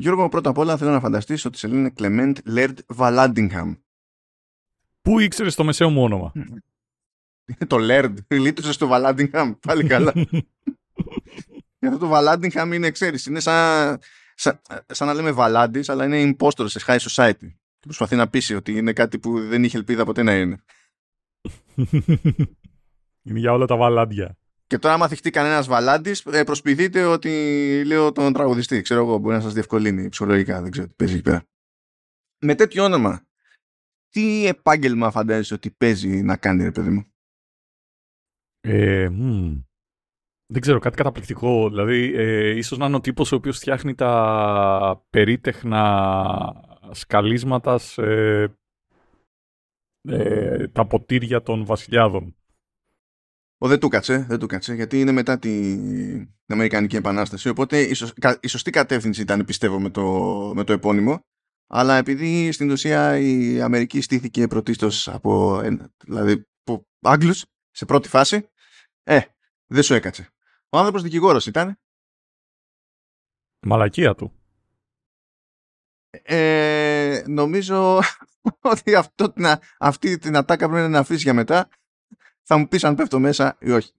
Γιώργο, πρώτα απ' όλα θέλω να φανταστείς ότι σε λένε Clement Laird Valandingham. Πού ήξερες το μεσαίο μου όνομα; το Laird. Λείτωσε στο Valandingham. Πάλι καλά. Και αυτό το Valandingham είναι, ξέρεις, είναι σαν, σαν, σαν να λέμε Valandis, αλλά είναι impostor σε high society. Και προσπαθεί να πείσει ότι είναι κάτι που δεν είχε ελπίδα ποτέ να είναι. είναι για όλα τα βαλάντια. Και τώρα, άμα θυχτεί κανένας βαλάντης, ε, προσποιηθείτε ότι λέω τον τραγουδιστή. Ξέρω εγώ, μπορεί να σας διευκολύνει ψυχολογικά. Δεν ξέρω τι παίζει εκεί πέρα. Με τέτοιο όνομα, τι επάγγελμα φαντάζεσαι ότι παίζει να κάνει, ρε παιδί μου; Ε, δεν ξέρω, κάτι καταπληκτικό. Δηλαδή, ε, ίσως να είναι ο τύπος ο οποίος φτιάχνει τα περίτεχνα σκαλίσματα σε ε, τα ποτήρια των βασιλιάδων. Ο, δεν του κάτσε, δεν του κάτσε, γιατί είναι μετά την Αμερικανική Επανάσταση. Οπότε η, σωστή κατεύθυνση ήταν, πιστεύω, με το, με το επώνυμο. Αλλά επειδή στην ουσία η Αμερική στήθηκε πρωτίστως από, δηλαδή, από Άγγλους σε πρώτη φάση, ε, δεν σου έκατσε. Ο άνθρωπος δικηγόρος ήταν. Μαλακία του. Ε, νομίζω ότι αυτό, αυτή την ατάκα πρέπει να αφήσει για μετά θα μου πεις αν πέφτω μέσα ή όχι.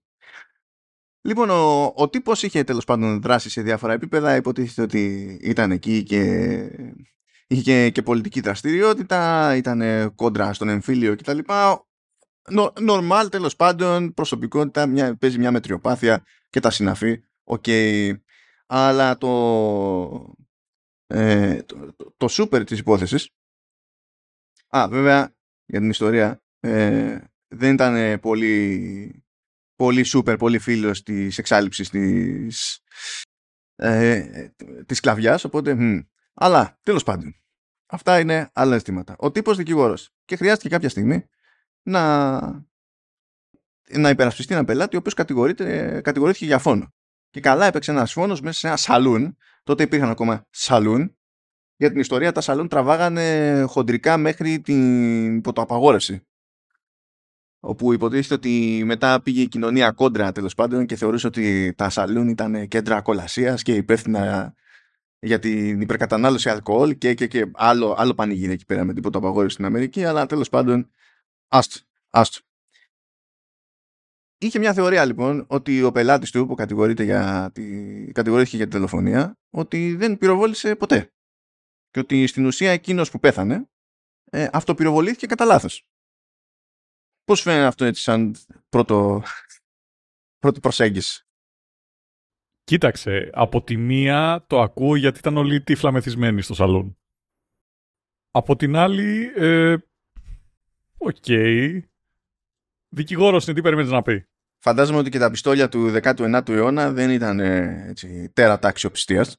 Λοιπόν, ο, ο τύπος είχε τέλος πάντων δράσει σε διάφορα επίπεδα. Υποτίθεται ότι ήταν εκεί και είχε και, πολιτική δραστηριότητα, ήταν κόντρα στον εμφύλιο κτλ. Νορμάλ τέλος πάντων, προσωπικότητα, μια, παίζει μια μετριοπάθεια και τα συναφή. Οκ. Αλλά το, ε, το, το, το σούπερ της υπόθεσης Α, βέβαια, για την ιστορία, ε, δεν ήταν πολύ, πολύ σούπερ, πολύ φίλος της εξάλληψης της, ε, της σκλαβιάς, οπότε, μ. αλλά τέλος πάντων, αυτά είναι άλλα αισθήματα. Ο τύπος δικηγόρος και χρειάστηκε κάποια στιγμή να, να υπερασπιστεί ένα πελάτη ο οποίος κατηγορήθηκε για φόνο. Και καλά έπαιξε ένας φόνος μέσα σε ένα σαλούν. Τότε υπήρχαν ακόμα σαλούν για την ιστορία τα σαλούν τραβάγανε χοντρικά μέχρι την υποτοαπαγόρευση. Όπου υποτίθεται ότι μετά πήγε η κοινωνία κόντρα τέλος πάντων και θεωρούσε ότι τα σαλούν ήταν κέντρα κολασίας και υπεύθυνα για την υπερκατανάλωση αλκοόλ και, και, και άλλο, άλλο πανηγύρι εκεί πέρα με την υποτοαπαγόρευση στην Αμερική. Αλλά τέλος πάντων, άστο. άστο. Είχε μια θεωρία λοιπόν ότι ο πελάτης του που κατηγορείται για τη... κατηγορήθηκε για τη δολοφονία ότι δεν πυροβόλησε ποτέ και ότι στην ουσία εκείνος που πέθανε ε, αυτοπυροβολήθηκε κατά λάθος. Πώς φαίνεται αυτό έτσι σαν πρώτο, πρώτη προσέγγιση; Κοίταξε, από τη μία το ακούω γιατί ήταν όλοι τύφλα μεθυσμένοι στο σαλούν. Από την άλλη, ε, OK, okay. δικηγόρος είναι τι περιμένεις να πει; Φαντάζομαι ότι και τα πιστόλια του 19ου αιώνα δεν ήταν ε, έτσι, τέρατα αξιοπιστίας.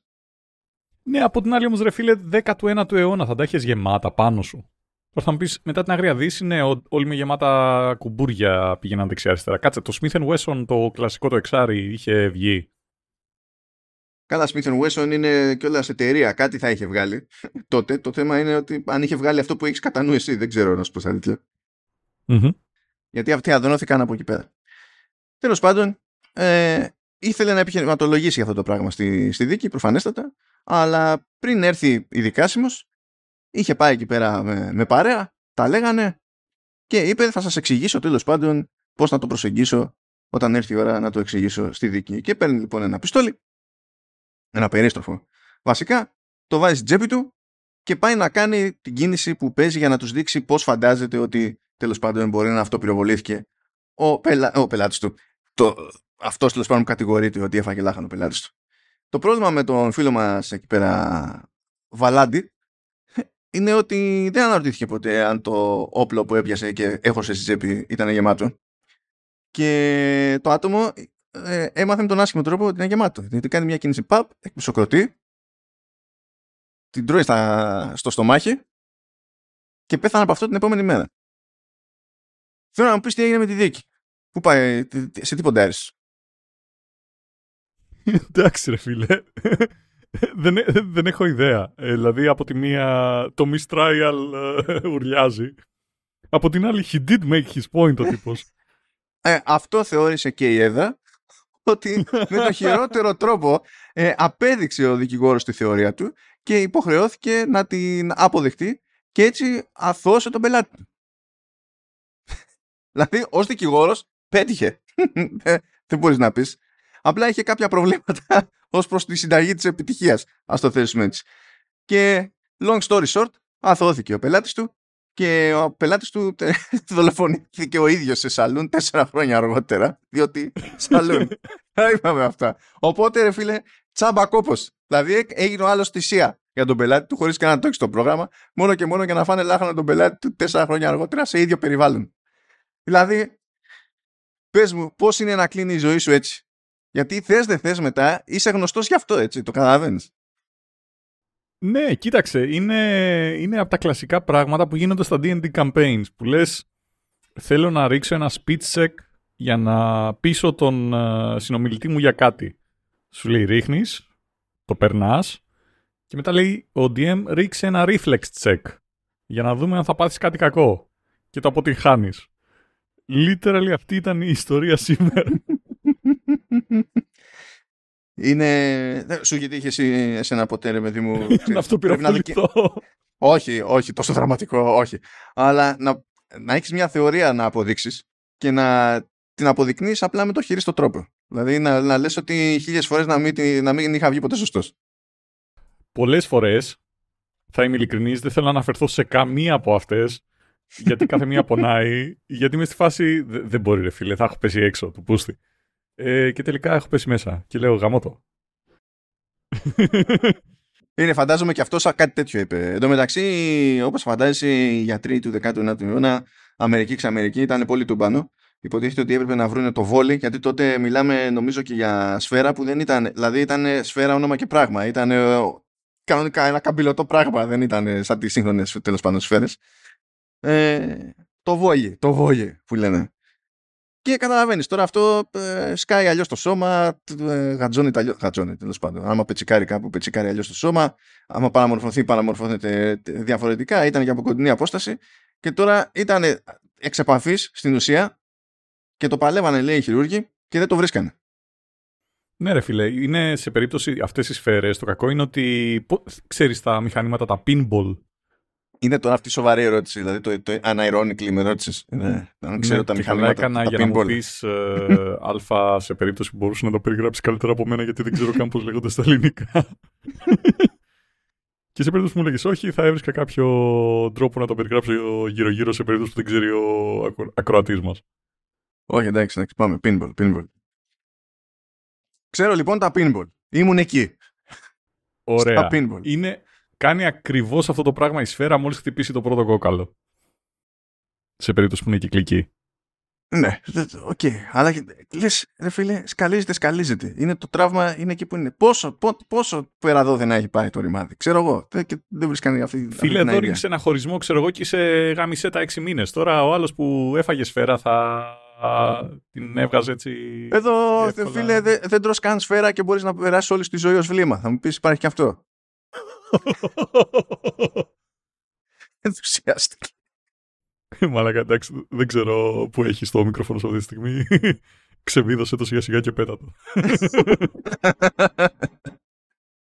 Ναι, από την άλλη όμως, ρε φίλε, 19ο αιώνα θα τα έχεις γεμάτα πάνω σου. Τώρα θα μου πεις μετά την Αγρία Δύση, ναι, όλοι με γεμάτα κουμπούρια πήγαιναν δεξιά-αριστερά. Κάτσε, το Smith Wesson, το κλασικό το εξάρι, είχε βγει. Καλά, Smith Wesson είναι κιόλας εταιρεία. Κάτι θα είχε βγάλει τότε. Το θέμα είναι ότι αν είχε βγάλει αυτό που έχεις κατά νου εσύ, δεν ξέρω να σου πω αλήθεια. Γιατί αυτοί αδωνώθηκαν από εκεί πέρα. Τέλος πάντων, ε, ήθελε να επιχειρηματολογήσει αυτό το πράγμα στη, στη δίκη, προφανέστατα, αλλά πριν έρθει η δικάσιμος, είχε πάει εκεί πέρα με, παρέα, τα λέγανε και είπε θα σας εξηγήσω τέλος πάντων πώς να το προσεγγίσω όταν έρθει η ώρα να το εξηγήσω στη δίκη. Και παίρνει λοιπόν ένα πιστόλι, ένα περίστροφο. Βασικά το βάζει στην τσέπη του και πάει να κάνει την κίνηση που παίζει για να τους δείξει πώς φαντάζεται ότι τέλος πάντων μπορεί να αυτό πυροβολήθηκε ο, πελα... ο πελάτης του. Το... Αυτός τέλος πάντων κατηγορείται ότι έφαγε λάχανο ο πελάτης του. Το πρόβλημα με τον φίλο μας εκεί πέρα Βαλάντι είναι ότι δεν αναρωτήθηκε ποτέ αν το όπλο που έπιασε και έχωσε στη τσέπη ήταν γεμάτο. Και το άτομο ε, έμαθε με τον άσχημο τρόπο ότι είναι γεμάτο. Δηλαδή κάνει μια κίνηση παπ, εκπισοκροτεί, την τρώει στα, στο στομάχι και πέθανε από αυτό την επόμενη μέρα. Θέλω να μου πεις τι έγινε με τη δίκη. Πού πάει, σε τι ποντάρεις; Εντάξει ρε φίλε. Δεν, δεν έχω ιδέα. Ε, δηλαδή από τη μία το mistrial ε, ουρλιάζει. Από την άλλη he did make his point ο τύπος. Ε, αυτό θεώρησε και η ΕΔΑ ότι με το χειρότερο τρόπο ε, απέδειξε ο δικηγόρος τη θεωρία του και υποχρεώθηκε να την αποδεχτεί και έτσι αθώωσε τον πελάτη του. δηλαδή, ως δικηγόρος πέτυχε. Δεν μπορείς να πεις. Απλά είχε κάποια προβλήματα ως προς τη συνταγή της επιτυχίας. Α το θέσουμε έτσι. Και long story short, αθώθηκε ο πελάτης του και ο πελάτης του δολοφονήθηκε ο ίδιος σε σαλούν τέσσερα χρόνια αργότερα, διότι σαλούν. Θα είπαμε αυτά. Οπότε, ρε φίλε, τσάμπα κόπος. Δηλαδή, έγινε ο άλλος θυσία για τον πελάτη του χωρίς κανένα το έχει στο πρόγραμμα, μόνο και μόνο για να φάνε λάχανα τον πελάτη του τέσσερα χρόνια αργότερα σε ίδιο περιβάλλον. Δηλαδή, πες μου, πώς είναι να κλείνει η ζωή σου έτσι; Γιατί θες δεν θες μετά, είσαι γνωστός γι' αυτό έτσι, το καταλαβαίνεις. Ναι, κοίταξε, είναι, είναι από τα κλασικά πράγματα που γίνονται στα D&D campaigns, που λες θέλω να ρίξω ένα speed check για να πείσω τον uh, συνομιλητή μου για κάτι. Σου λέει ρίχνεις, το περνάς και μετά λέει ο DM ρίξε ένα reflex check για να δούμε αν θα πάθεις κάτι κακό και το αποτυγχάνεις. Literally αυτή ήταν η ιστορία σήμερα. Είναι... Σου γιατί είχε εσύ εσένα ποτέ, ρε παιδί μου. Είναι αυτό πυροβολητό. Όχι, όχι, τόσο δραματικό, όχι. Αλλά να, να έχεις μια θεωρία να αποδείξεις και να την αποδεικνύεις απλά με το χειρίστο τρόπο. Δηλαδή να, να λες ότι χίλιες φορές να μην, να μην είχα βγει ποτέ σωστός. Πολλές φορές, θα είμαι ειλικρινής, δεν θέλω να αναφερθώ σε καμία από αυτές, γιατί κάθε μία πονάει, γιατί είμαι στη φάση, δεν μπορεί ρε φίλε, θα έχω πέσει έξω του πούστη. Ε, και τελικά έχω πέσει μέσα και λέω γαμώτο. Είναι, φαντάζομαι και αυτό σαν κάτι τέτοιο είπε. Εν τω μεταξύ, όπως φαντάζεσαι, οι γιατροί του 19ου αιώνα, Αμερική ξαμερική, ήταν πολύ του πάνω. Υποτίθεται ότι έπρεπε να βρουν το βόλι, γιατί τότε μιλάμε νομίζω και για σφαίρα που δεν ήταν. Δηλαδή ήταν σφαίρα όνομα και πράγμα. Ήταν ε, κανονικά ένα καμπυλωτό πράγμα. Δεν ήταν σαν τις σύγχρονες τέλος πάντων σφαίρες. Ε, το βόλι, το βόλι που λένε. Και καταλαβαίνεις τώρα αυτό ε, σκάει αλλιώς το σώμα, ε, γατζώνεται αλλιώ. Γατζώνεται τέλος πάντων. Άμα πετσικάρει κάπου, πετσικάρει αλλιώς το σώμα. Άμα παραμορφωθεί, παραμορφώνεται διαφορετικά. Ήταν και από κοντινή απόσταση. Και τώρα ήταν εξ επαφής στην ουσία και το παλεύανε, λέει, οι χειρούργοι και δεν το βρίσκανε. Ναι, ρε φίλε, είναι σε περίπτωση αυτές τι σφαίρες. Το κακό είναι ότι ξέρεις τα μηχανήματα, τα pinball είναι τώρα αυτή η σοβαρή ερώτηση, δηλαδή το, το unironically με ρώτησες. Ναι, αν ξέρω ναι, τα μηχανήματα. έκανα για να μου πεις ε, Α σε περίπτωση που μπορούσε να το περιγράψεις καλύτερα από μένα, γιατί δεν ξέρω καν πώς λέγονται στα ελληνικά. και σε περίπτωση που μου λέγε όχι, θα έβρισκα κάποιο τρόπο να το περιγράψω γύρω-γύρω σε περίπτωση που δεν ξέρει ο ακρο... ακροατής μας. Όχι, εντάξει, εντάξει, πάμε. Pinball, pinball. Ξέρω λοιπόν τα pinball. Ήμουν εκεί. Ωραία. Είναι, κάνει ακριβώς αυτό το πράγμα η σφαίρα μόλις χτυπήσει το πρώτο κόκαλο. Σε περίπτωση που είναι κυκλική. Ναι, OK. Okay. Αλλά λες, ρε φίλε, σκαλίζεται, σκαλίζεται. Είναι το τραύμα, είναι εκεί που είναι. Πόσο, πό, πόσο πέρα εδώ δεν έχει πάει το ρημάδι. Ξέρω εγώ. Δεν, δεν βρίσκει αυτή, Φίλε, εδώ ρίξε ένα χωρισμό, ξέρω εγώ, και σε γάμισε τα έξι μήνες. Τώρα ο άλλος που έφαγε σφαίρα θα την έβγαζε έτσι. Εδώ, εύκολα. φίλε, δεν, δεν τρως καν σφαίρα και μπορείς να περάσεις όλη τη ζωή ως βλήμα. Θα μου πεις, υπάρχει και αυτό. Ενθουσιάστηκε. Μαλάκα, εντάξει, δεν ξέρω πού έχει το μικρόφωνο σε αυτή τη στιγμή. Ξεβίδωσε το σιγά σιγά και πέτα το.